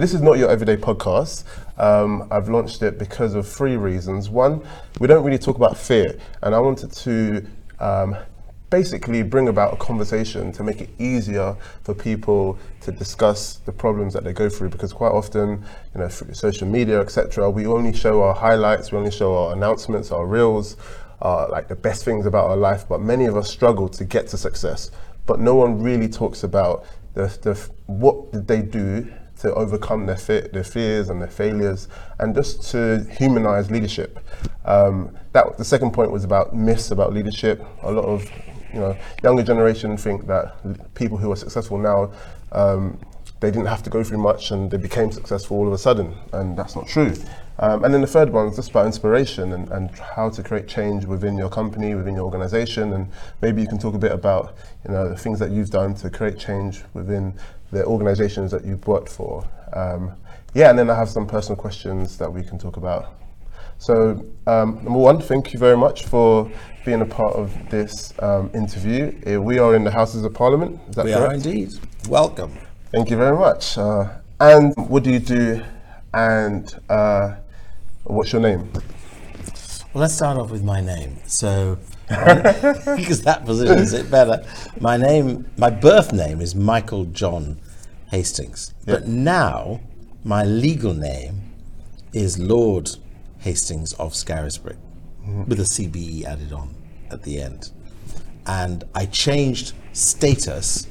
This is not your everyday podcast. Um, I've launched it because of three reasons. One, we don't really talk about fear, and I wanted to um, basically bring about a conversation to make it easier for people to discuss the problems that they go through. Because quite often, you know, through social media, etc., we only show our highlights, we only show our announcements, our reels, uh, like the best things about our life. But many of us struggle to get to success. But no one really talks about the, the what did they do to overcome their, fe- their fears and their failures and just to humanize leadership. Um, that the second point was about myths about leadership. A lot of you know younger generation think that people who are successful now um, they didn't have to go through much and they became successful all of a sudden, and that's not true. Um, and then the third one is just about inspiration and, and how to create change within your company, within your organization, and maybe you can talk a bit about you know the things that you've done to create change within the organizations that you've worked for. Um, yeah, and then I have some personal questions that we can talk about. So, um, number one, thank you very much for being a part of this um, interview. Uh, we are in the Houses of Parliament. Is that We correct? are indeed. Welcome. Thank you very much. Uh, and what do you do? And uh, what's your name? Well, let's start off with my name. So, because that positions it better. My name, my birth name is Michael John Hastings. But now, my legal name is Lord Hastings of Scarisbrick, with a CBE added on at the end. And I changed status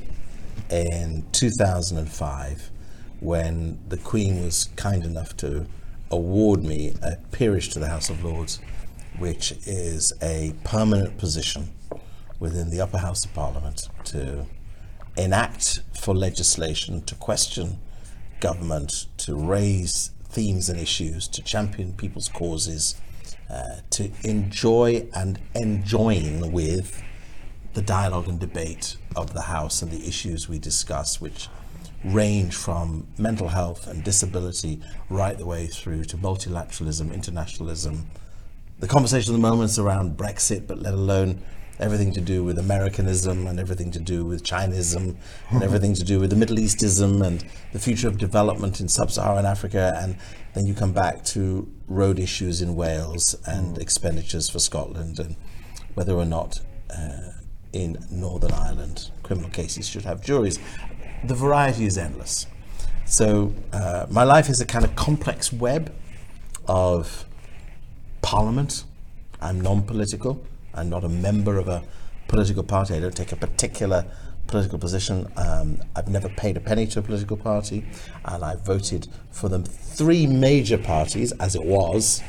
in 2005 when the Queen was kind enough to award me a peerage to the House of Lords, which is a permanent position within the upper house of Parliament to enact for legislation, to question government, to raise themes and issues, to champion people's causes, uh, to enjoy and enjoin with the dialogue and debate of the House and the issues we discuss, which range from mental health and disability right the way through to multilateralism, internationalism. The conversation at the moment is around Brexit, but let alone everything to do with Americanism and everything to do with Chinism and everything to do with the Middle Eastism and the future of development in sub-Saharan Africa and then you come back to road issues in Wales and expenditures for Scotland and whether or not uh, in Northern Ireland criminal cases should have juries. The variety is endless. So uh, my life is a kind of complex web of parliament. I'm non-political. I'm not a member of a political party. I don't take a particular political position. Um, I've never paid a penny to a political party, and I voted for the three major parties as it was: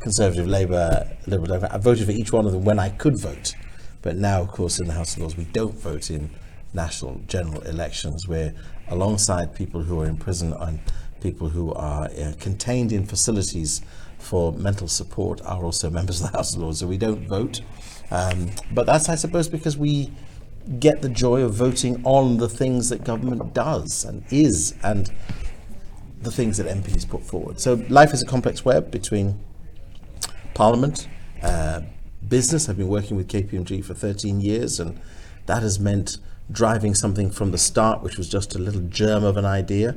Conservative, Labour, Liberal. Democrat. I voted for each one of them when I could vote. But now, of course, in the House of Lords, we don't vote in national general elections. We're alongside people who are in prison and people who are uh, contained in facilities for mental support are also members of the House of Lords. So we don't vote. Um, but that's, I suppose, because we get the joy of voting on the things that government does and is and the things that MPs put forward. So life is a complex web between Parliament, uh, business. I've been working with KPMG for 13 years, and that has meant driving something from the start, which was just a little germ of an idea,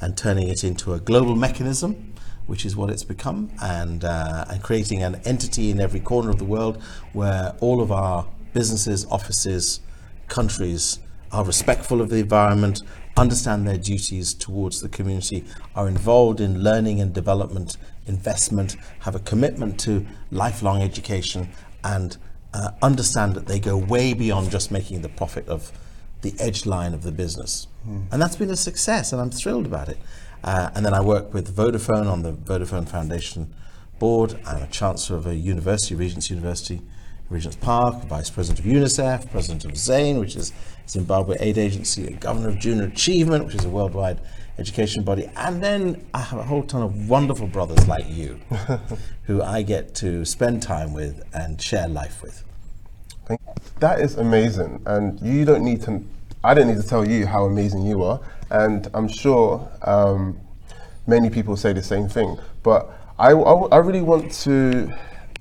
and turning it into a global mechanism, which is what it's become, and, uh, and creating an entity in every corner of the world where all of our businesses, offices, countries are respectful of the environment, understand their duties towards the community, are involved in learning and development, investment, have a commitment to lifelong education, and uh, understand that they go way beyond just making the profit of the edge line of the business. And that's been a success, and I'm thrilled about it. Uh, and then I work with Vodafone on the Vodafone Foundation board. I'm a chancellor of a university, Regent's University, Regent's Park, vice president of UNICEF, president of ZANE, which is Zimbabwe Aid Agency, and governor of Junior Achievement, which is a worldwide education body. And then I have a whole ton of wonderful brothers like you, who I get to spend time with and share life with. That is amazing, and you don't need to. I don't need to tell you how amazing you are, and I'm sure um, many people say the same thing. But I, I, I really want to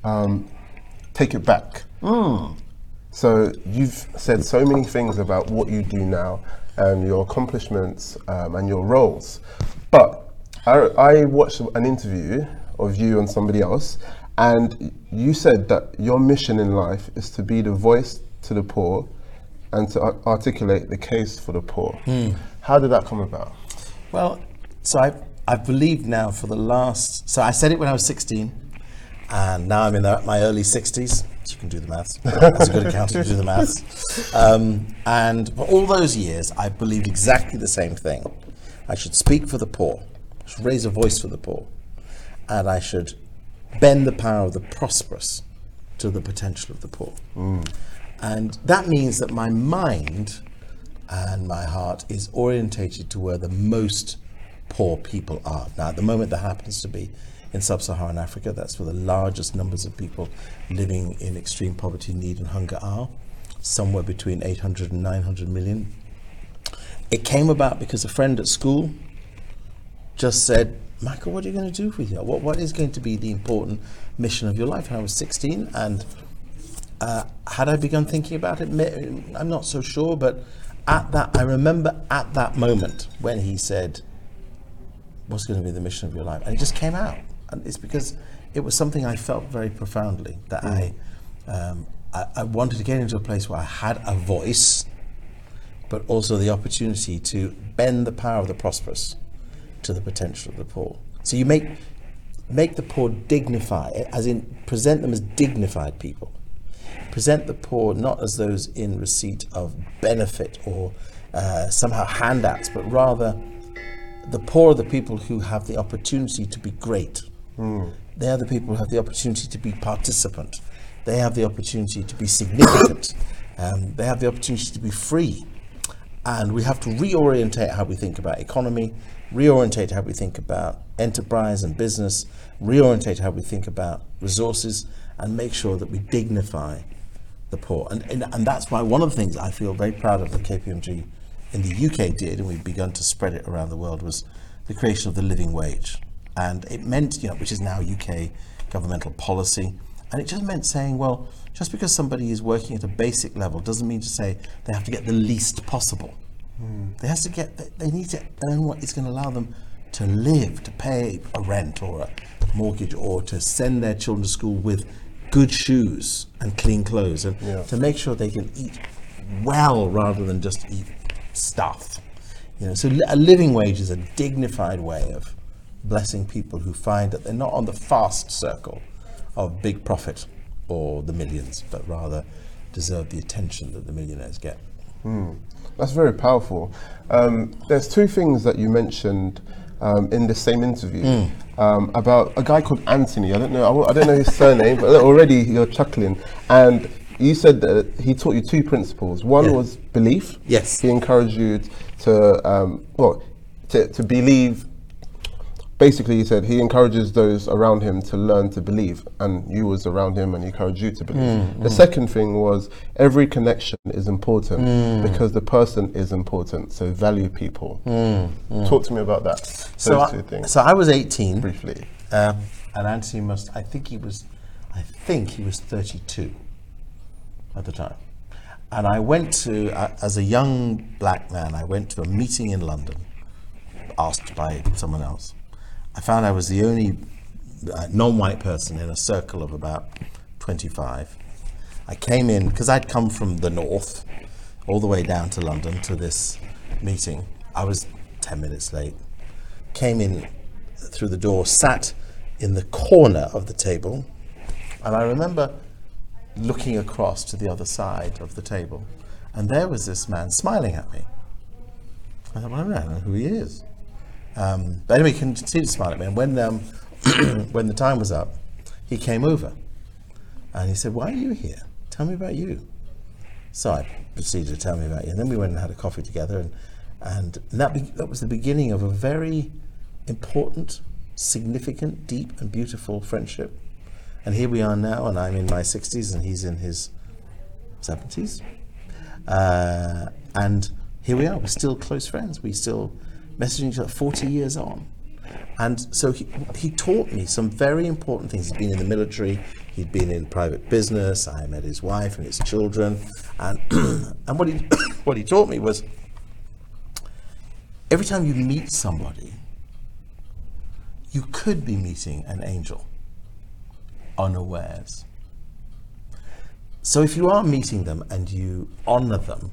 um, take it back. So you've said so many things about what you do now and your accomplishments um, and your roles. But I, I watched an interview of you and somebody else, and you said that your mission in life is to be the voice to the poor and to ar- articulate the case for the poor. How did that come about? Well, so I I believed now for the last. So I said it when I was 16, and now I'm in the, my early 60s. You can do the maths. As a good accountant, can do the maths. Um, and for all those years, I believed exactly the same thing. I should speak for the poor. I should raise a voice for the poor, and I should bend the power of the prosperous to the potential of the poor. And that means that my mind and my heart is orientated to where the most poor people are. Now, at the moment, that happens to be in sub Saharan Africa. That's where the largest numbers of people living in extreme poverty, need, and hunger are, somewhere between 800 and 900 million. It came about because a friend at school just said, Michael, what are you going to do with you? What, what is going to be the important mission of your life? And I was 16, and uh, had I begun thinking about it? I'm not so sure, but at that, I remember at that moment when he said, "What's going to be the mission of your life?" and it just came out, and it's because it was something I felt very profoundly that I, um, I, I wanted to get into a place where I had a voice, but also the opportunity to bend the power of the prosperous to the potential of the poor. So you make make the poor dignified, as in present them as dignified people. Present the poor not as those in receipt of benefit or uh, somehow handouts, but rather the poor are the people who have the opportunity to be great. They are the people who have the opportunity to be participant. They have the opportunity to be significant. Um, they have the opportunity to be free. And we have to reorientate how we think about economy, reorientate how we think about enterprise and business, reorientate how we think about resources, and make sure that we dignify the poor. And, and, and that's why one of the things I feel very proud of that KPMG in the UK did, and we've begun to spread it around the world, was the creation of the living wage. And it meant, you know, which is now UK governmental policy. And it just meant saying, well, just because somebody is working at a basic level doesn't mean to say they have to get the least possible. Hmm. They have to get. they- They need to earn what is going to allow them to live, to pay a rent or a mortgage, or to send their children to school with good shoes and clean clothes, and Yeah. to make sure they can eat well rather than just eat stuff. You know, so li- a living wage is a dignified way of blessing people who find that they're not on the fast circle of big profit or the millions, but rather deserve the attention that the millionaires get. That's very powerful. Um, there's two things that you mentioned um, in the same interview um, about a guy called Anthony. I don't know. I, I don't know his surname, but already you're chuckling. And you said that he taught you two principles. One Yeah. was belief. Yes. He encouraged you to um, well to, to believe. Basically, he said he encourages those around him to learn to believe, and you was around him and he encouraged you to believe. The second thing was every connection is important because the person is important. So value people. Talk to me about that. So those I, two things so I was 18, briefly. um, and Anthony must, I think he was, I think he was 32 at the time. And I went to, uh, as a young black man, I went to a meeting in London, asked by someone else. I found I was the only uh, non-white person in a circle of about 25. I came in because I'd come from the north, all the way down to London to this meeting. I was 10 minutes late. Came in through the door, sat in the corner of the table, and I remember looking across to the other side of the table, and there was this man smiling at me. I thought, well, I don't know who he is. Um, but anyway, he continued to smile at me. And when, um, when the time was up, he came over and he said, Why are you here? Tell me about you. So I proceeded to tell me about you. And then we went and had a coffee together. And, and that, be- that was the beginning of a very important, significant, deep, and beautiful friendship. And here we are now, and I'm in my 60s, and he's in his 70s. Uh, and here we are, we're still close friends. We still messaging other 40 years on. And so he, he taught me some very important things. He'd been in the military, he'd been in private business, I met his wife and his children. And, and what, he, what he taught me was every time you meet somebody, you could be meeting an angel unawares. So if you are meeting them and you honor them,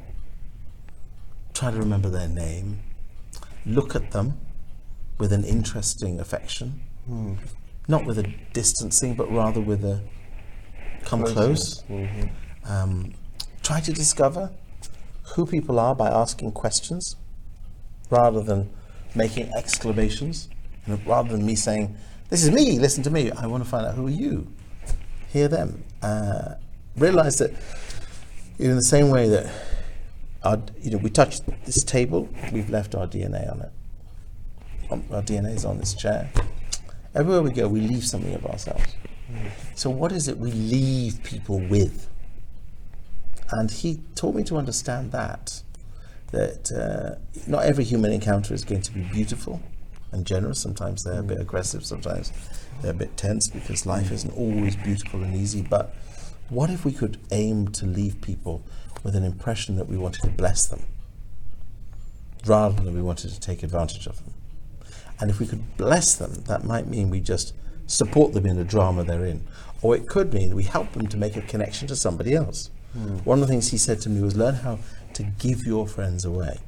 try to remember their name, look at them with an interesting affection, not with a distancing, but rather with a come close. Um, try to discover who people are by asking questions rather than making exclamations. Know, rather than me saying, This is me, listen to me, I want to find out who are you. Hear them. Uh, realize that in the same way that our, you know, we touch this table, we've left our DNA on it. Um, Our DNA is on this chair. Everywhere we go, we leave something of ourselves. So, what is it we leave people with? And he taught me to understand that that uh, not every human encounter is going to be beautiful and generous. Sometimes they're a bit aggressive. Sometimes they're a bit tense because life isn't always beautiful and easy. But what if we could aim to leave people with an impression that we wanted to bless them, rather than we wanted to take advantage of them? And if we could bless them, that might mean we just support them in the drama they're in. Or it could mean we help them to make a connection to somebody else. One of the things he said to me was learn how to give your friends away.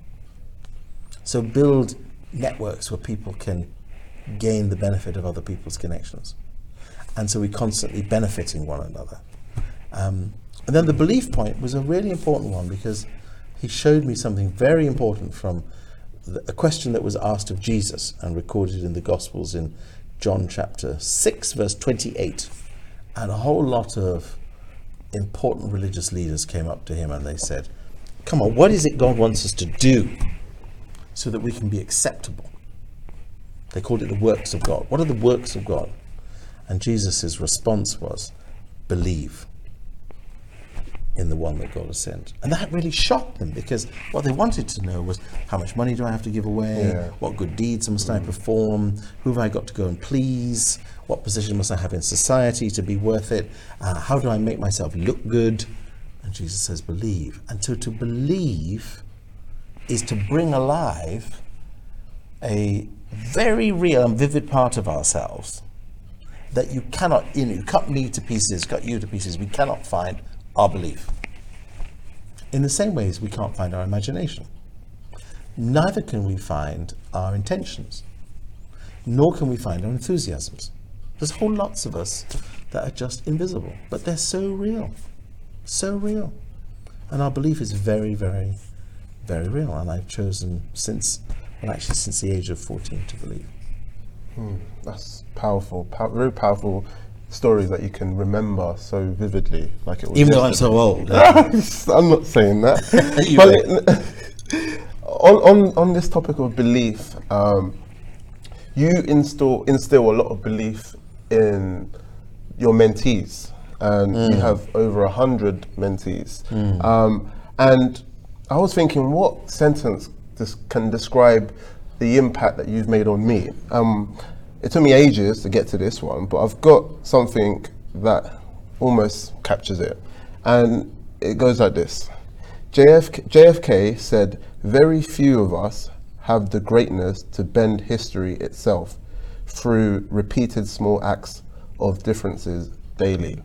So build networks where people can gain the benefit of other people's connections. And so we're constantly benefiting one another. Um, and then the belief point was a really important one because he showed me something very important from the, a question that was asked of Jesus and recorded in the Gospels in John chapter 6, verse 28. And a whole lot of important religious leaders came up to him and they said, Come on, what is it God wants us to do so that we can be acceptable? They called it the works of God. What are the works of God? And Jesus' response was, Believe in the one that God has sent. And that really shocked them because what they wanted to know was how much money do I have to give away? Yeah. What good deeds must I perform? Who have I got to go and please? What position must I have in society to be worth it? Uh, how do I make myself look good? And Jesus says, believe. And so to believe is to bring alive a very real and vivid part of ourselves that you cannot, you know, cut me to pieces, cut you to pieces. We cannot find our belief. In the same ways, we can't find our imagination. Neither can we find our intentions, nor can we find our enthusiasms. There's whole lots of us that are just invisible, but they're so real, so real. And our belief is very, very, very real. And I've chosen since, well, actually, since the age of 14 to believe. Hmm, that's powerful, pow- very powerful stories that you can remember so vividly, like it was. Even though I'm so old. I'm not saying that. But it- on, on on this topic of belief, um, you instill instill a lot of belief in your mentees, and you have over a hundred mentees. Um, and I was thinking, what sentence this can describe the impact that you've made on me? Um, it took me ages to get to this one, but I've got something that almost captures it, and it goes like this. JFK, JFK said, Very few of us have the greatness to bend history itself through repeated small acts of differences daily.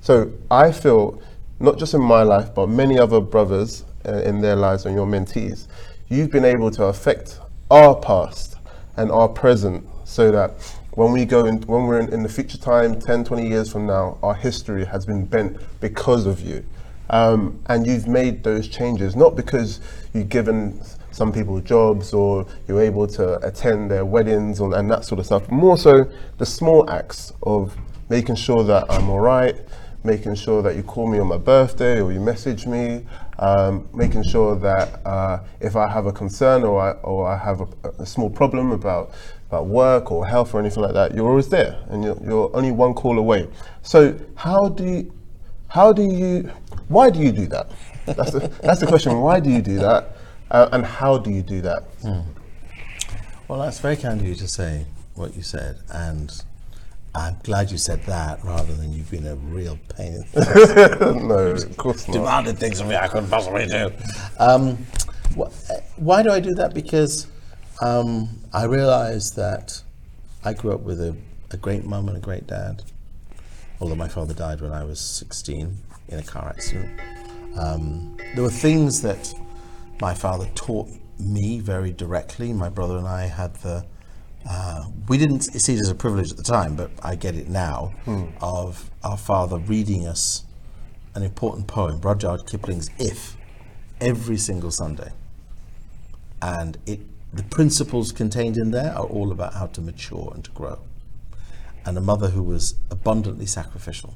So I feel, not just in my life, but many other brothers uh, in their lives and your mentees, you've been able to affect our past and our present so that when we go in, when we're in, in the future time, 10, 20 years from now, our history has been bent because of you. Um, and you've made those changes, not because you've given some people jobs or you're able to attend their weddings and, and that sort of stuff. More so, the small acts of making sure that I'm all right, making sure that you call me on my birthday or you message me, um, making sure that uh, if I have a concern or I, or I have a, a small problem about about work or health or anything like that, you're always there and you're, you're only one call away. So how do you, how do you, why do you do that? That's the, that's the question. Why do you do that? Uh, and how do you do that? Well, that's very kind of you to say. what you said, and I'm glad you said that rather than you've been a real pain. no, of course not. demanded things of me I couldn't possibly do. Um, wh- why do I do that? Because um, I realized that I grew up with a, a great mum and a great dad. Although my father died when I was 16 in a car accident. Um, there were things that my father taught me very directly. My brother and I had the uh, we didn't see it as a privilege at the time, but I get it now, of our father reading us an important poem, Rudyard Kipling's If, every single Sunday. And it, the principles contained in there are all about how to mature and to grow. And a mother who was abundantly sacrificial.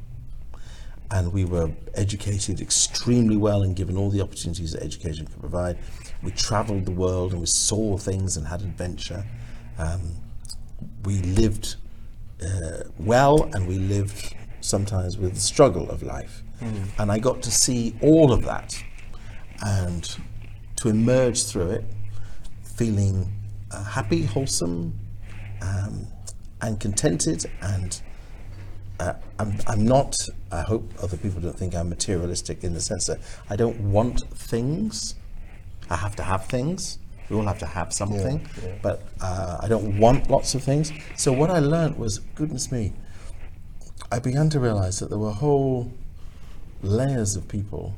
And we were educated extremely well and given all the opportunities that education could provide. We traveled the world and we saw things and had adventure. Um, we lived uh, well and we lived sometimes with the struggle of life. And I got to see all of that and to emerge through it feeling uh, happy, wholesome, um, and contented. And uh, I'm, I'm not, I hope other people don't think I'm materialistic in the sense that I don't want things. I have to have things. We all have to have something, but uh, I don't want lots of things. So what I learned was, goodness me, I began to realize that there were whole layers of people,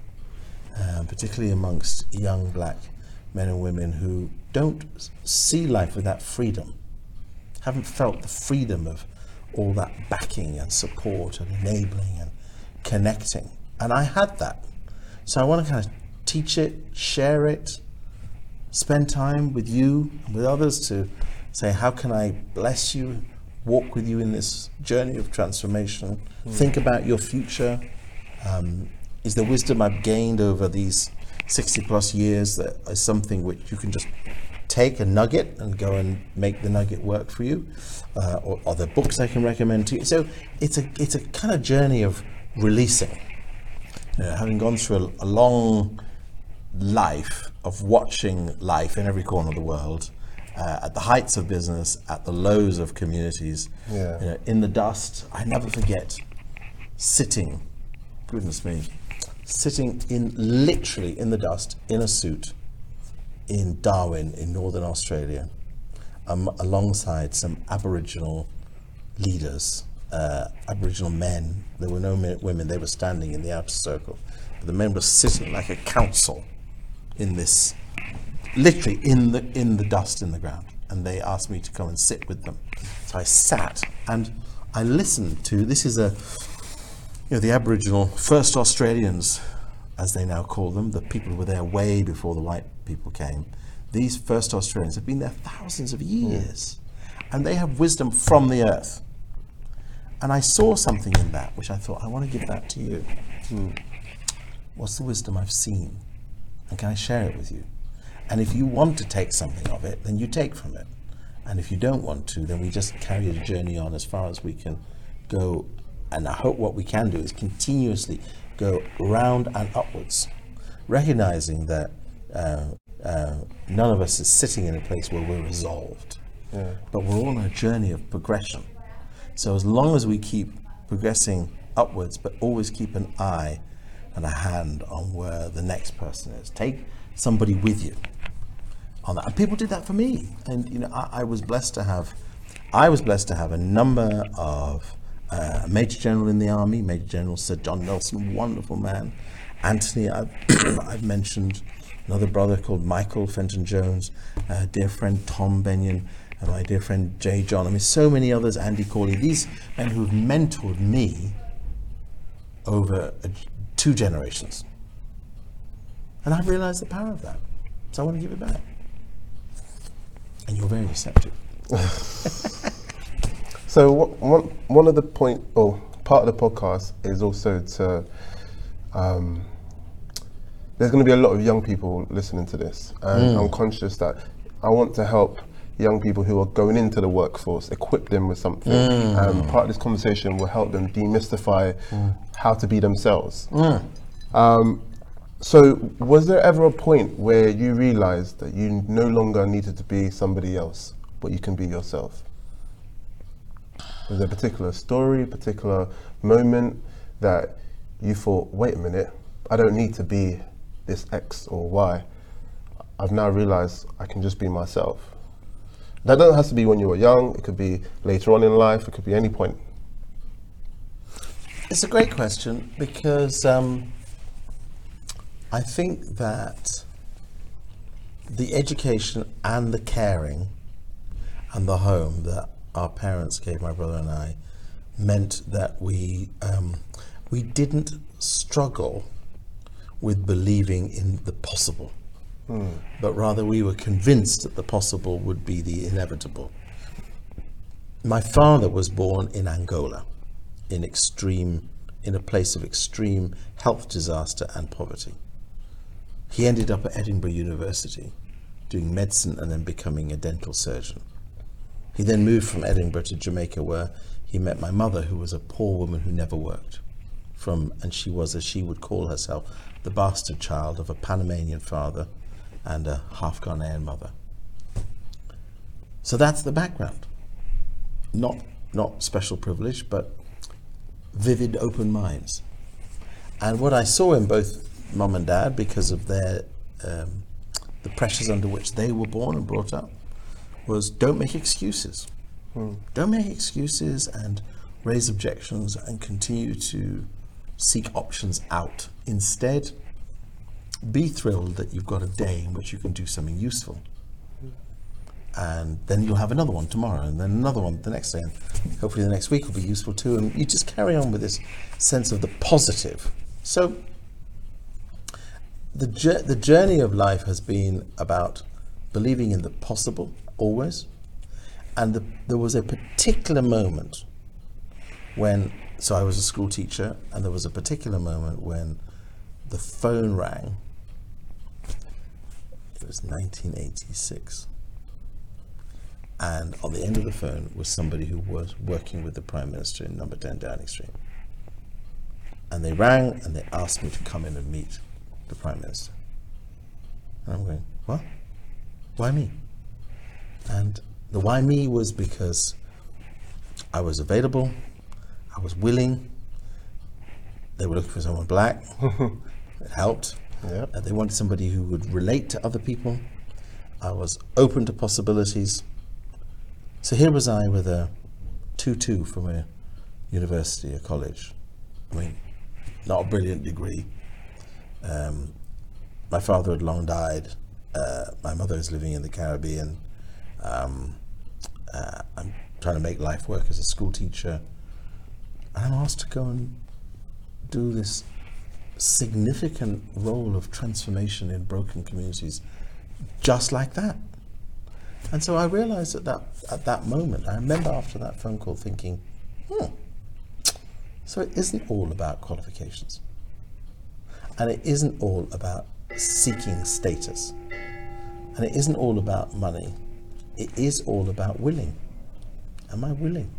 uh, particularly amongst young black men and women who don't see life with that freedom, haven't felt the freedom of all that backing and support and enabling and connecting. And I had that. So I want to kind of teach it, share it, spend time with you and with others to say, how can I bless you, walk with you in this journey of transformation, think about your future. Um, is the wisdom I've gained over these 60 plus years that is something which you can just take a nugget and go and make the nugget work for you? Uh, or are there books I can recommend to you? So it's a, it's a kind of journey of releasing. You know, having gone through a, a long life of watching life in every corner of the world, uh, at the heights of business, at the lows of communities, Yeah. you know, in the dust. I never forget sitting, goodness me, sitting in literally in the dust in a suit in Darwin in northern Australia, um, alongside some Aboriginal leaders, uh, Aboriginal men. There were no men, women; they were standing in the outer circle. But the men were sitting like a council in this, literally in the in the dust in the ground. And they asked me to come and sit with them. So I sat and I listened to. This is a you know, the Aboriginal first Australians, as they now call them, the people who were there way before the white people came. These first Australians have been there thousands of years, and they have wisdom from the earth. And I saw something in that which I thought, I want to give that to you. Hmm. What's the wisdom I've seen? And can I share it with you? And if you want to take something of it, then you take from it. And if you don't want to, then we just carry the journey on as far as we can go. And I hope what we can do is continuously go round and upwards, recognizing that uh, uh, none of us is sitting in a place where we're resolved, but we're all on a journey of progression. So as long as we keep progressing upwards, but always keep an eye and a hand on where the next person is, take somebody with you on that. And people did that for me. And you know, I, I was blessed to have, I was blessed to have a number of uh, Major General in the Army, Major General Sir John Nelson, wonderful man. Anthony, I've, I've mentioned another brother called Michael Fenton Jones, uh, dear friend Tom Benyon, and my dear friend Jay John. I mean, so many others, Andy Corley. These men who have mentored me over uh, two generations. And I've realized the power of that. So I want to give it back. And you're very receptive. So what, one one of the point or part of the podcast is also to um, there's going to be a lot of young people listening to this, and I'm conscious that I want to help young people who are going into the workforce, equip them with something. And part of this conversation will help them demystify mm. how to be themselves. Mm. Um, so, was there ever a point where you realized that you no longer needed to be somebody else, but you can be yourself? Was there a particular story, particular moment that you thought, wait a minute, I don't need to be this X or Y. I've now realized I can just be myself. That doesn't have to be when you were young, it could be later on in life, it could be any point. It's a great question because um, I think that the education and the caring and the home that our parents gave my brother and I meant that we um, we didn't struggle with believing in the possible, but rather we were convinced that the possible would be the inevitable. My father was born in Angola, in extreme, in a place of extreme health disaster and poverty. He ended up at Edinburgh University, doing medicine and then becoming a dental surgeon. He then moved from Edinburgh to Jamaica, where he met my mother, who was a poor woman who never worked. From and she was, as she would call herself, the bastard child of a Panamanian father and a half Ghanaian mother. So that's the background. Not not special privilege, but vivid, open minds. And what I saw in both mum and dad, because of their um, the pressures under which they were born and brought up, was don't make excuses. Don't make excuses and raise objections and continue to seek options out. Instead, be thrilled that you've got a day in which you can do something useful. And then you'll have another one tomorrow, and then another one the next day, and hopefully the next week will be useful too. And you just carry on with this sense of the positive. So, the, the journey of life has been about believing in the possible always. And the, there was a particular moment when, so I was a school teacher, and there was a particular moment when the phone rang. It was 1986. And on the end of the phone was somebody who was working with the Prime Minister in number 10 Downing Street. And they rang and they asked me to come in and meet the Prime Minister. And I'm going, what? Why me? And the why me was because I was available, I was willing. They were looking for someone black. it helped. Yeah. Uh, they wanted somebody who would relate to other people. I was open to possibilities. So here was I with a 2 2 from a university, a college. I mean, not a brilliant degree. Um, my father had long died. Uh, my mother is living in the Caribbean. Um, uh, I'm trying to make life work as a school teacher. And I'm asked to go and do this significant role of transformation in broken communities just like that. And so I realized at that, at that moment, I remember after that phone call thinking, hmm, so it isn't all about qualifications. And it isn't all about seeking status. And it isn't all about money. It is all about willing. Am I willing?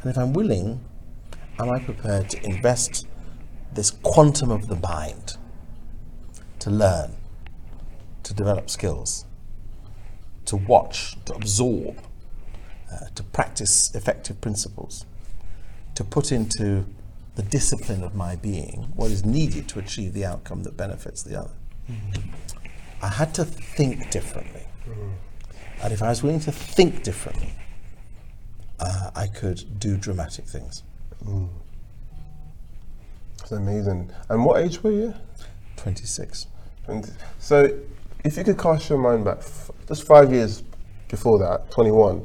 And if I'm willing, am I prepared to invest this quantum of the mind to learn, to develop skills, to watch, to absorb, uh, to practice effective principles, to put into the discipline of my being what is needed to achieve the outcome that benefits the other? I had to think differently. And if I was willing to think differently, uh, I could do dramatic things. It's amazing. And what age were you? 26. And so, if you could cast your mind back f- just five years before that, 21,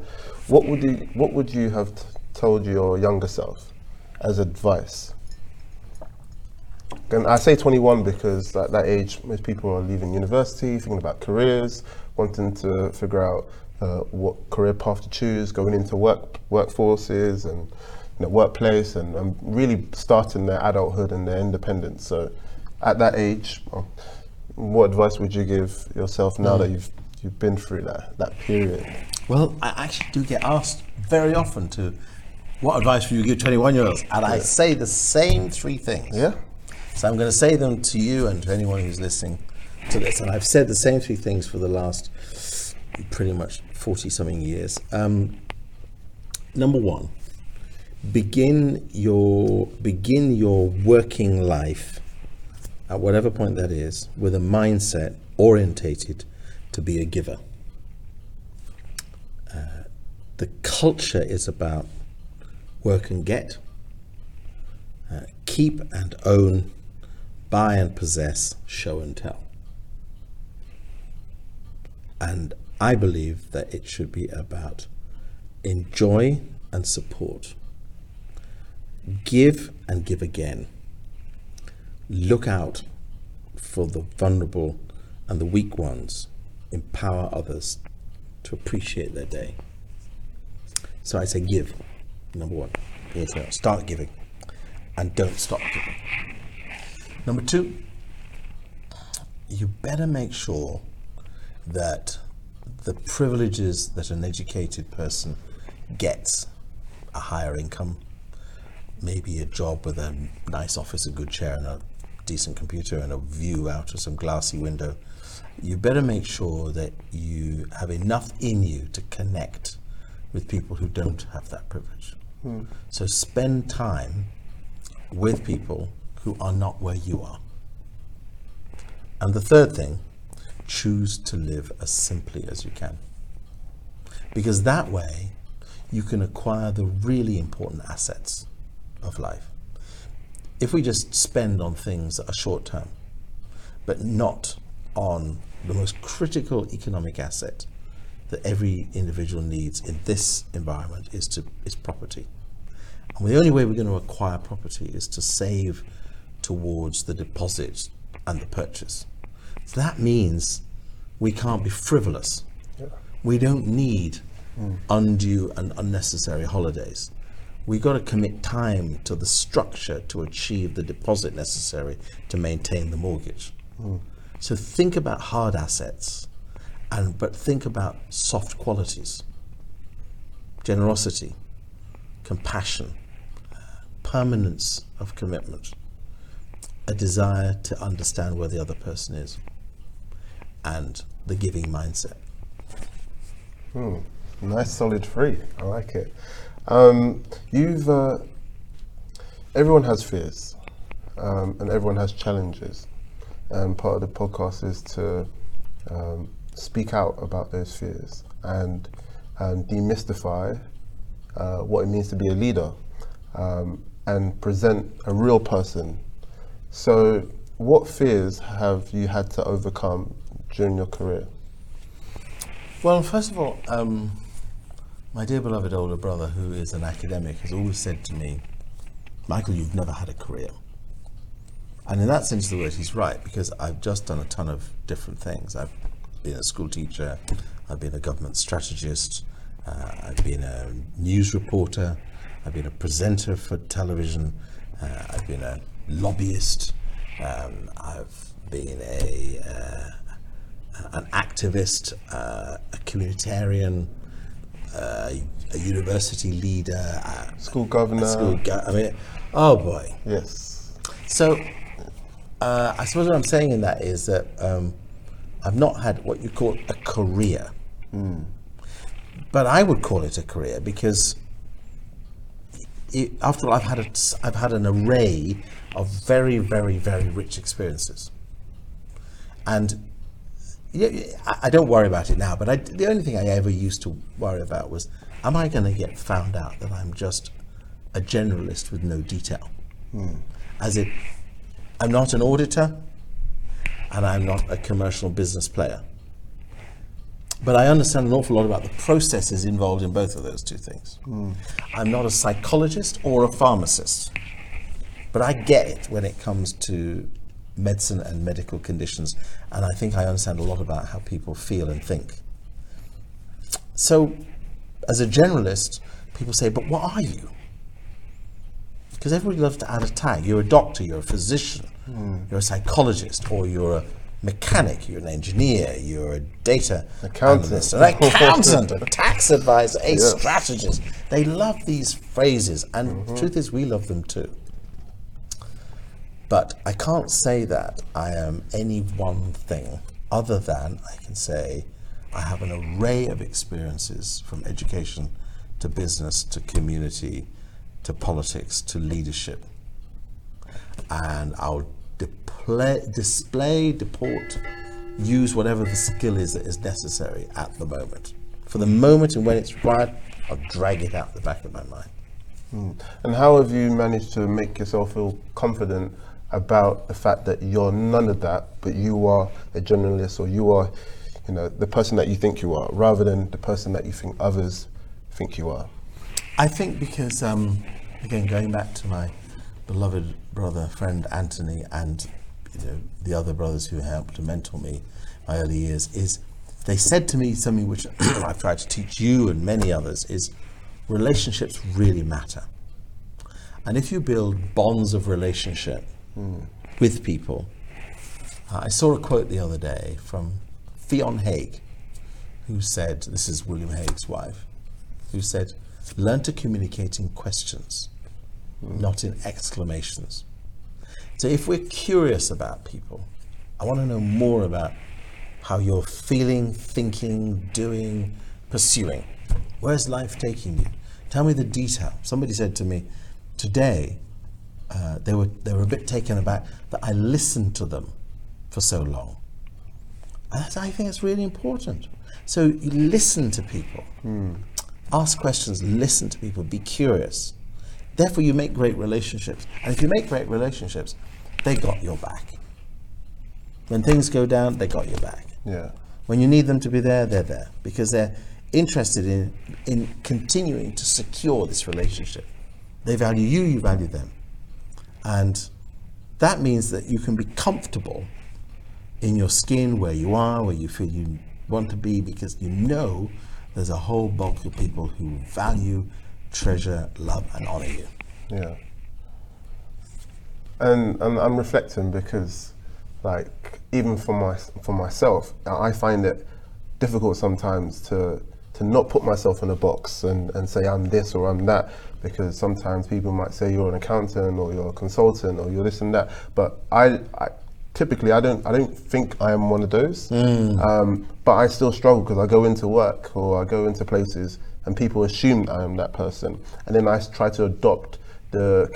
what would you what would you have t- told your younger self as advice? And I say 21 because at that age, most people are leaving university, thinking about careers, wanting to figure out uh, what career path to choose, going into work workforces and you know, workplace, and, and really starting their adulthood and their independence. So, at that age, well, what advice would you give yourself now that you've you've been through that that period? Well, I actually do get asked very often to, what advice would you give 21 year olds? And I say the same three things. Yeah. So I'm going to say them to you and to anyone who's listening to this. And I've said the same three things for the last pretty much 40 something years. Um, number one, begin your begin your working life at whatever point that is with a mindset orientated to be a giver. Uh, the culture is about work and get, uh, keep and own, buy and possess, show and tell. And I believe that it should be about enjoy and support, give and give again, look out for the vulnerable and the weak ones, empower others to appreciate their day. So I say give, number one. Start giving and don't stop giving. Number two, you better make sure that the privileges that an educated person gets a higher income, maybe a job with a nice office, a good chair, and a decent computer, and a view out of some glassy window. You better make sure that you have enough in you to connect with people who don't have that privilege. Hmm. So spend time with people who are not where you are. And the third thing, choose to live as simply as you can. Because that way, you can acquire the really important assets of life. If we just spend on things that are short term, but not on the most critical economic asset that every individual needs in this environment is to is property. And the only way we're going to acquire property is to save towards the deposit and the purchase. That means we can't be frivolous. Yeah. We don't need mm. undue and unnecessary holidays. We've got to commit time to the structure to achieve the deposit necessary to maintain the mortgage. Mm. So think about hard assets, and but think about soft qualities, generosity, compassion, permanence of commitment, a desire to understand where the other person is, and the giving mindset. Hmm. Nice solid three. I like it. Um, you've uh, everyone has fears, um, and everyone has challenges. And part of the podcast is to um, speak out about those fears and and demystify uh, what it means to be a leader um, and present a real person. So, what fears have you had to overcome during your career? Well, first of all, um, my dear beloved older brother, who is an academic, has always said to me, Michael, you've never had a career. And in that sense of the word, he's right, because I've just done a ton of different things. I've been a school teacher, I've been a government strategist, uh, I've been a news reporter, I've been a presenter for television. Uh, I've been a lobbyist. Um, I've been a uh, an activist, uh, a communitarian, uh, a university leader, school governor. School go- I mean, oh boy. Yes. So, uh, I suppose what I'm saying in that is that um, I've not had what you call a career. Mm. But I would call it a career because it, after all, I've had a, I've had an array of very, very, very rich experiences, and I don't worry about it now. But I, the only thing I ever used to worry about was, am I going to get found out that I'm just a generalist with no detail? Hmm. As if I'm not an auditor, and I'm not a commercial business player. But I understand an awful lot about the processes involved in both of those two things. Mm. I'm not a psychologist or a pharmacist, but I get it when it comes to medicine and medical conditions, and I think I understand a lot about how people feel and think. So, as a generalist, people say, But what are you? Because everybody loves to add a tag. You're a doctor, you're a physician, mm. you're a psychologist, or you're a mechanic, you're an engineer, you're a data accountant, analyst, an accountant, a tax advisor, a yes. strategist. They love these phrases, and mm-hmm. the truth is, we love them too. But I can't say that I am any one thing other than I can say I have an array of experiences from education to business to community to politics to leadership. And I'll display, display, deport, use whatever the skill is that is necessary at the moment. For the moment and when it's required, I'll drag it out the back of my mind. Hmm. And how have you managed to make yourself feel confident about the fact that you're none of that, but you are a journalist or you are, you know, the person that you think you are, rather than the person that you think others think you are? I think because, um, again, going back to my beloved brother, friend Anthony, and you know, the other brothers who helped to mentor me my early years, is they said to me something which I've tried to teach you and many others is relationships really matter. And if you build bonds of relationship with people, uh, I saw a quote the other day from Ffion Hague, who said, this is William Hague's wife, who said, learn to communicate in questions, not in exclamations. So if we're curious about people, I want to know more about how you're feeling, thinking, doing, pursuing. Where's life taking you? Tell me the detail. Somebody said to me today, uh, they were they were a bit taken aback that I listened to them for so long. And that's, I think it's really important. So you listen to people, ask questions, listen to people, be curious. Therefore, you make great relationships. And if you make great relationships, they got your back. When things go down, they got your back. Yeah. When you need them to be there, they're there because they're interested in, in continuing to secure this relationship. They value you, you value them. And that means that you can be comfortable in your skin where you are, where you feel you want to be, because you know there's a whole bulk of people who value, treasure, love, and honor you. Yeah. And, and I'm reflecting because, like, even for my for myself, I find it difficult sometimes to to not put myself in a box and, and say I'm this or I'm that because sometimes people might say you're an accountant or you're a consultant or you're this and that. But I, I typically I don't I don't think I am one of those. Um, but I still struggle because I go into work or I go into places and people assume I am that person, and then I try to adopt the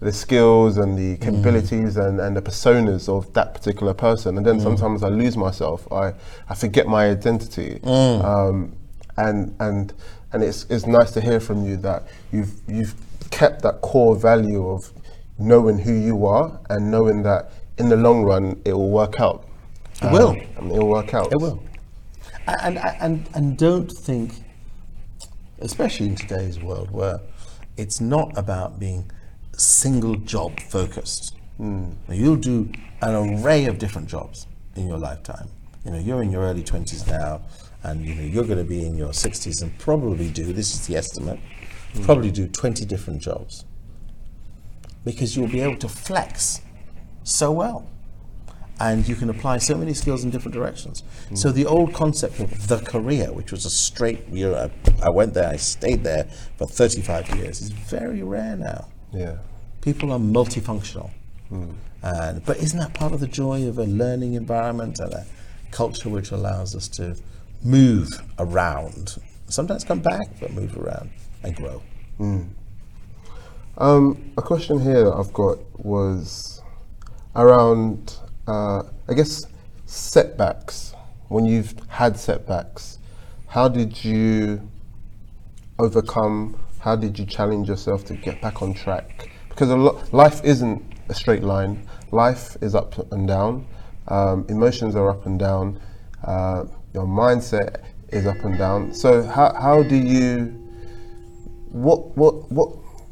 the skills and the capabilities and, and the personas of that particular person, and then sometimes I lose myself. I, I forget my identity, um, and and and it's it's nice to hear from you that you've you've kept that core value of knowing who you are and knowing that in the long run it will work out. It will. Um, it will work out. It will. And, and, and, don't think, especially in today's world where it's not about being single job focused. Now, You'll do an array of different jobs in your lifetime. You know, you're in your early 20s now, and you know, you're going to be in your 60s and probably do, this is the estimate, probably do 20 different jobs. Because you'll be able to flex so well and you can apply so many skills in different directions. So the old concept of the career, which was a straight, you know, I, I went there, I stayed there for 35 years, is very rare now. Yeah. People are multifunctional. Hmm. And, but isn't that part of the joy of a learning environment and a culture which allows us to move around, sometimes come back, but move around and grow? Um, a question here that I've got was around, uh, I guess, setbacks. When you've had setbacks, how did you overcome? How did you challenge yourself to get back on track? Because a lo- life isn't a straight line. Life is up and down. Um, emotions are up and down. Uh, your mindset is up and down. So how, how do you what what what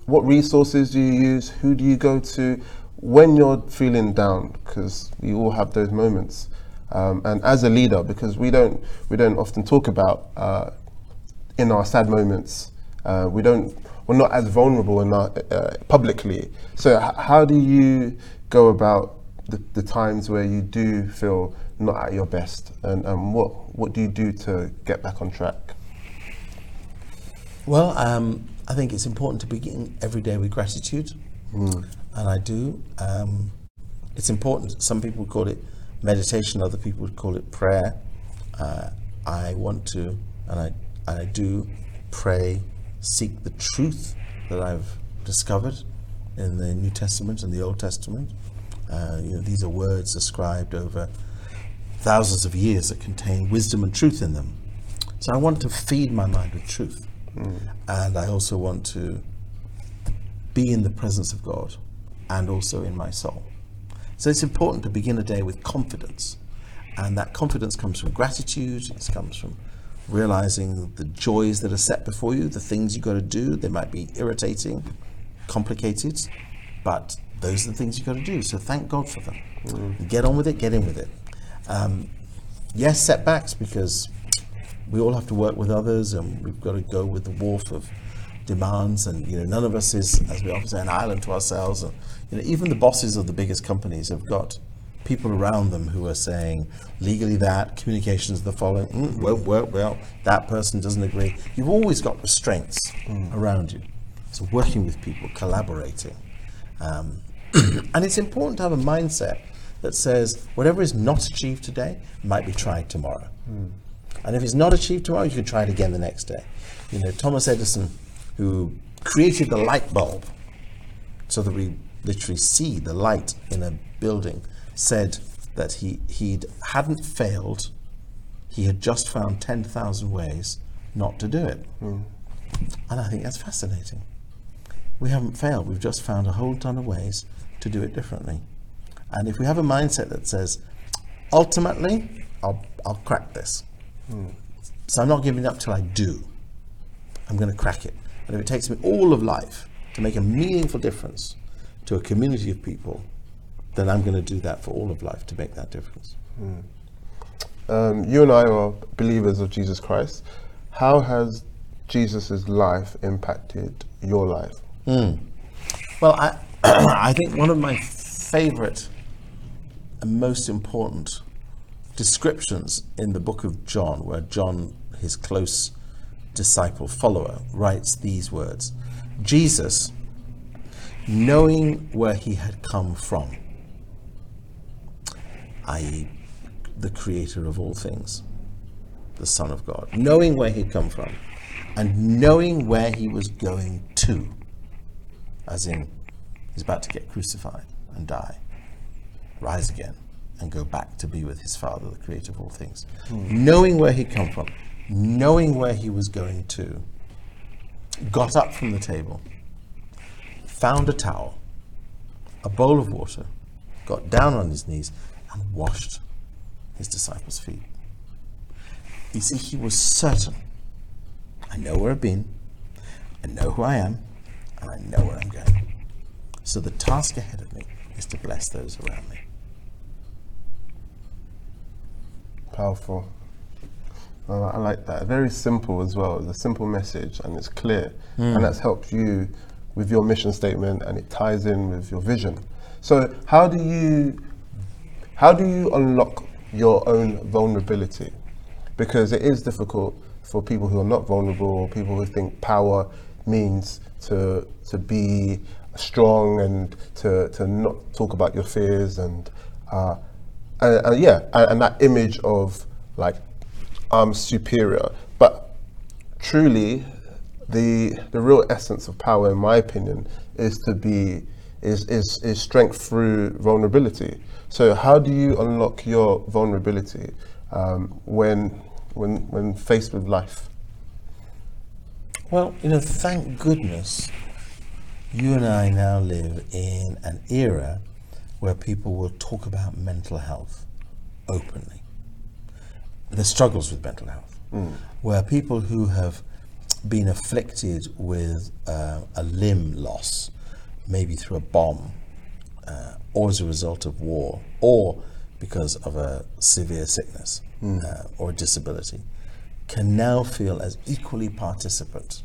what resources do you use? Who do you go to when you're feeling down? Because we all have those moments. Um, and as a leader, because we don't we don't often talk about uh, in our sad moments, uh, we don't we're not as vulnerable in our, uh, publicly. So h- how do you go about the, the times where you do feel not at your best, and, and what what do you do to get back on track? Well, um, I think it's important to begin every day with gratitude, and I do. Um, it's important. Some people call it meditation, other people would call it prayer. Uh, I want to, and I, and I do pray, seek the truth that I've discovered in the New Testament and the Old Testament. Uh, you know, these are words ascribed over thousands of years that contain wisdom and truth in them. So I want to feed my mind with truth. Mm. And I also want to be in the presence of God and also in my soul. So it's important to begin a day with confidence. And that confidence comes from gratitude, it comes from realizing the joys that are set before you, the things you've got to do. They might be irritating, complicated, but those are the things you've got to do. So thank God for them. Mm. Get on with it, get in with it. Um, yes, setbacks because we all have to work with others and we've got to go with the wharf of demands and you know none of us is as we often say an island to ourselves. And you know even the bosses of the biggest companies have got people around them who are saying legally that communications the following mm, won't work well that person doesn't agree. You've always got restraints around you. So working with people collaborating um, and it's important to have a mindset that says whatever is not achieved today might be tried tomorrow hmm. and if it's not achieved tomorrow, you can try it again the next day. You know, Thomas Edison, who created the light bulb so that we literally see the light in a building, said that he he hadn't failed. He had just found 10,000 ways not to do it. Hmm. And I think that's fascinating. We haven't failed. We've just found a whole ton of ways to do it differently. And if we have a mindset that says, ultimately, I'll, I'll crack this. So I'm not giving up till I do. I'm going to crack it. And if it takes me all of life to make a meaningful difference to a community of people, then I'm going to do that for all of life to make that difference. Um, you and I are believers of Jesus Christ. How has Jesus' life impacted your life? Well, I, I think one of my favorite and most important descriptions in the book of John, where John, his close disciple, follower, writes these words Jesus, knowing where he had come from, i.e., the creator of all things, the Son of God, knowing where he'd come from, and knowing where he was going to, as in, he's about to get crucified and die, rise again, and go back to be with his Father, the creator of all things. Knowing where he'd come from, knowing where he was going to, got up from the table, found a towel, a bowl of water, got down on his knees, and washed his disciples' feet. You see, he was certain I know where I've been, I know who I am, and I know where I'm going. So the task ahead of me is to bless those around me. Powerful. Uh, I like that. Very simple as well. It's a simple message and it's clear. And that's helped you with your mission statement and it ties in with your vision. So how do you how do you unlock your own vulnerability? Because it is difficult for people who are not vulnerable or people who think power means to to be strong and to, to not talk about your fears and uh, and, and yeah, and, and that image of like I'm superior. But truly, the the real essence of power, in my opinion, is to be is is is strength through vulnerability. So how do you unlock your vulnerability um, when when when faced with life? Well, you know, thank goodness you and I now live in an era where people will talk about mental health openly. The struggles with mental health, where people who have been afflicted with uh, a limb loss, maybe through a bomb, uh, or as a result of war, or because of a severe sickness uh, or disability, can now feel as equally participant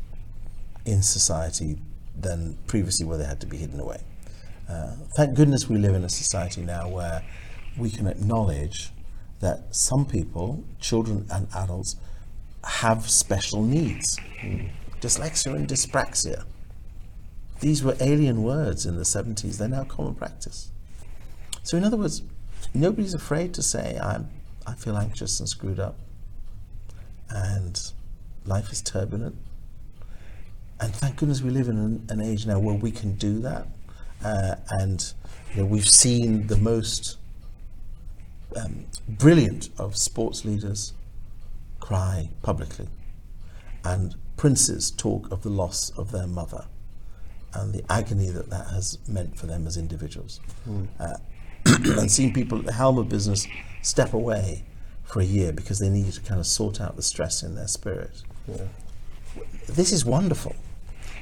in society than previously where they had to be hidden away. Uh, thank goodness we live in a society now where we can acknowledge that some people, children and adults, have special needs. Dyslexia and dyspraxia. These were alien words in the 70s, they're now common practice. So, in other words, nobody's afraid to say, I'm, I feel anxious and screwed up, and life is turbulent. And thank goodness we live in an, an age now where we can do that. Uh, and you know, we've seen the most um, brilliant of sports leaders cry publicly, and princes talk of the loss of their mother and the agony that that has meant for them as individuals. Uh, and seeing people at the helm of business step away for a year because they need to kind of sort out the stress in their spirit. This is wonderful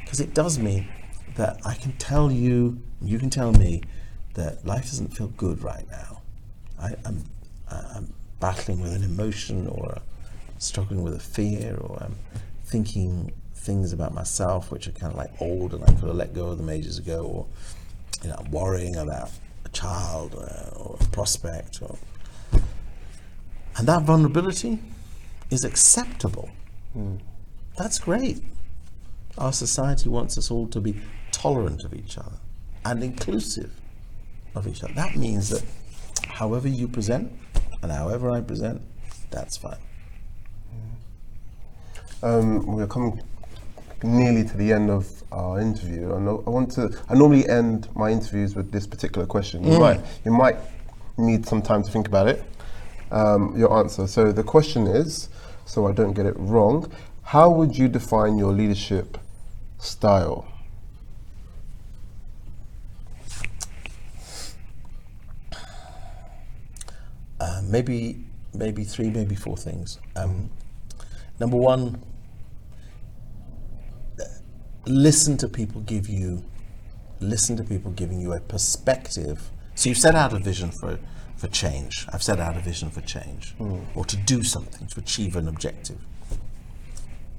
because it does mean that I can tell you, you can tell me that life doesn't feel good right now. I, I'm, I'm battling with an emotion or struggling with a fear or I'm thinking things about myself which are kind of like old and I could have let go of them ages ago or you know, I'm worrying about a child uh, or a prospect or and that vulnerability is acceptable. That's great. Our society wants us all to be tolerant of each other and inclusive of each other. That means that however you present and however I present, that's fine. Um, we're coming nearly to the end of our interview, I I want to. I normally end my interviews with this particular question. You might, you might need some time to think about it. Um, your answer. So the question is, so I don't get it wrong. How would you define your leadership style? Uh, maybe, maybe three, maybe four things. Um, number one, listen to people give you, listen to people giving you a perspective. So you've set out a vision for, for change. I've set out a vision for change, or to do something to achieve an objective.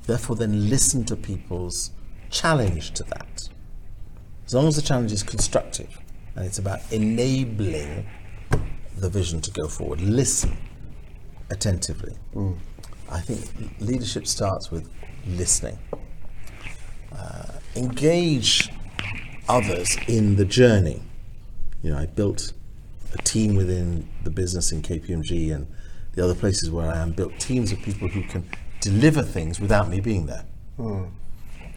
Therefore, then listen to people's challenge to that. As long as the challenge is constructive and it's about enabling the vision to go forward, listen attentively. I think leadership starts with listening. Uh, engage others in the journey. You know, I built a team within the business in KPMG and the other places where I am, built teams of people who can deliver things without me being there.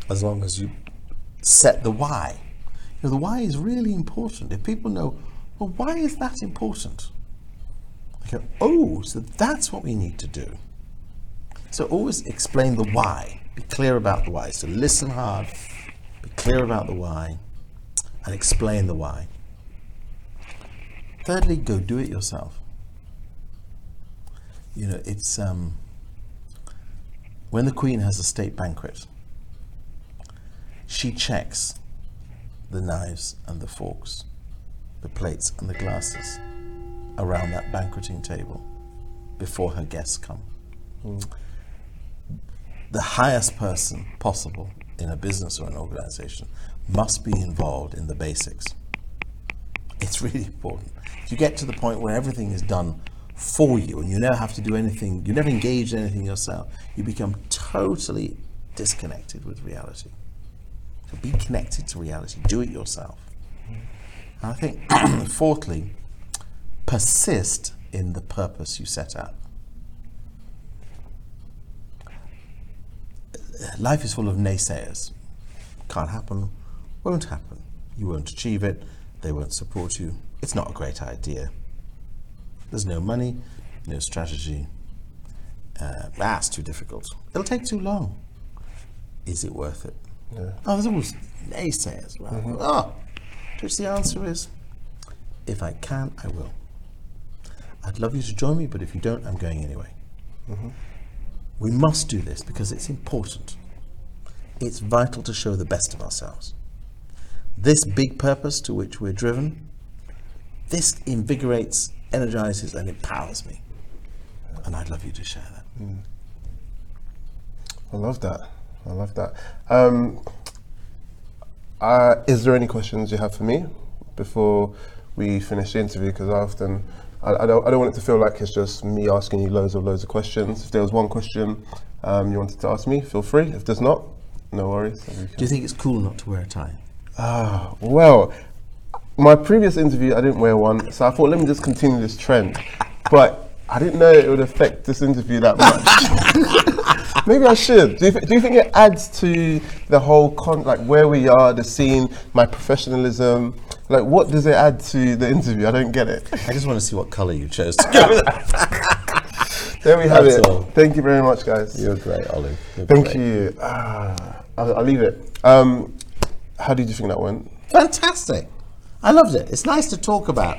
As long as you set the why. You know, the why is really important. If people know, well, why is that important? Go, oh, so that's what we need to do. So always explain the why. Be clear about the why. So listen hard, be clear about the why, and explain the why. Thirdly, go do it yourself. You know, it's um, when the Queen has a state banquet, she checks the knives and the forks, the plates and the glasses around that banqueting table before her guests come. Hmm. The highest person possible in a business or an organization must be involved in the basics. It's really important. If you get to the point where everything is done for you and you never have to do anything, you never engage in anything yourself, you become totally disconnected with reality. So be connected to reality, do it yourself. And I think, fourthly, persist in the purpose you set out. Life is full of naysayers. Can't happen, won't happen. You won't achieve it, they won't support you. It's not a great idea. There's no money, no strategy. Uh, that's too difficult. It'll take too long. Is it worth it? Yeah. Oh, there's always naysayers. Right? Oh, which the answer is, if I can, I will. I'd love you to join me, but if you don't, I'm going anyway. We must do this because it's important. It's vital to show the best of ourselves. This big purpose to which we're driven, this invigorates, energizes, and empowers me. And I'd love you to share that. I love that. I love that. Um, uh, is there any questions you have for me before we finish the interview? Because I often, I, I, don't, I don't want it to feel like it's just me asking you loads of loads of questions. If there was one question um, you wanted to ask me, feel free. If there's not, no worries. then we can- Do you think it's cool not to wear a tie? Ah, well, my previous interview, I didn't wear one, so I thought, let me just continue this trend. But I didn't know it would affect this interview that much. Maybe I should. Do you, th- do you think it adds to the whole con, like where we are, the scene, my professionalism? Like, what does it add to the interview? I don't get it. I just want to see what colour you chose to go with. There we have That's it. all. Thank you very much, guys. You're great, Ollie. You're Thank great. you. Ah, I'll, I'll leave it. Um, how did you think that went? Fantastic. I loved it. It's nice to talk about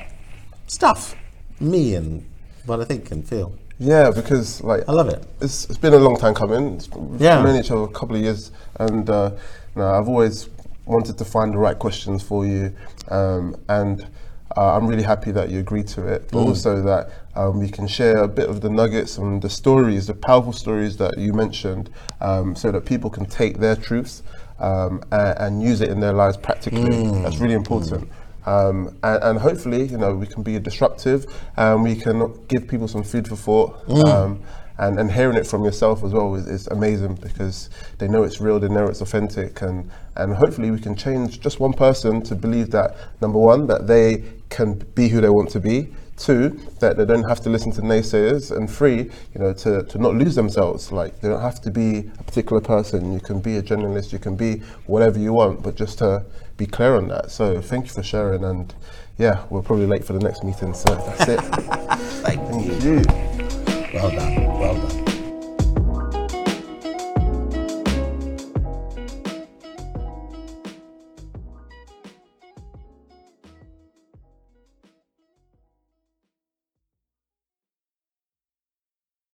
stuff, me and what I think and feel. Yeah, because like I love it. it's, it's been a long time coming. It's, we've Yeah. known each other a couple of years, and uh, no, I've always wanted to find the right questions for you, um, and uh, I'm really happy that you agreed to it, but Mm. also that um, we can share a bit of the nuggets and the stories, the powerful stories that you mentioned, um, so that people can take their truths um, and, and use it in their lives practically. Mm. That's really important. Um, and, and hopefully, you know, we can be disruptive and we can give people some food for thought. Mm. Um, and, and hearing it from yourself as well is, is amazing because they know it's real, they know it's authentic, and, and hopefully we can change just one person to believe that number one, that they can be who they want to be, two, that they don't have to listen to naysayers, and three, you know, to, to not lose themselves. Like they don't have to be a particular person. You can be a journalist, you can be whatever you want, but just to be clear on that. So thank you for sharing, and yeah, we're probably late for the next meeting, so that's it. Thank you. you. Well done. Well done.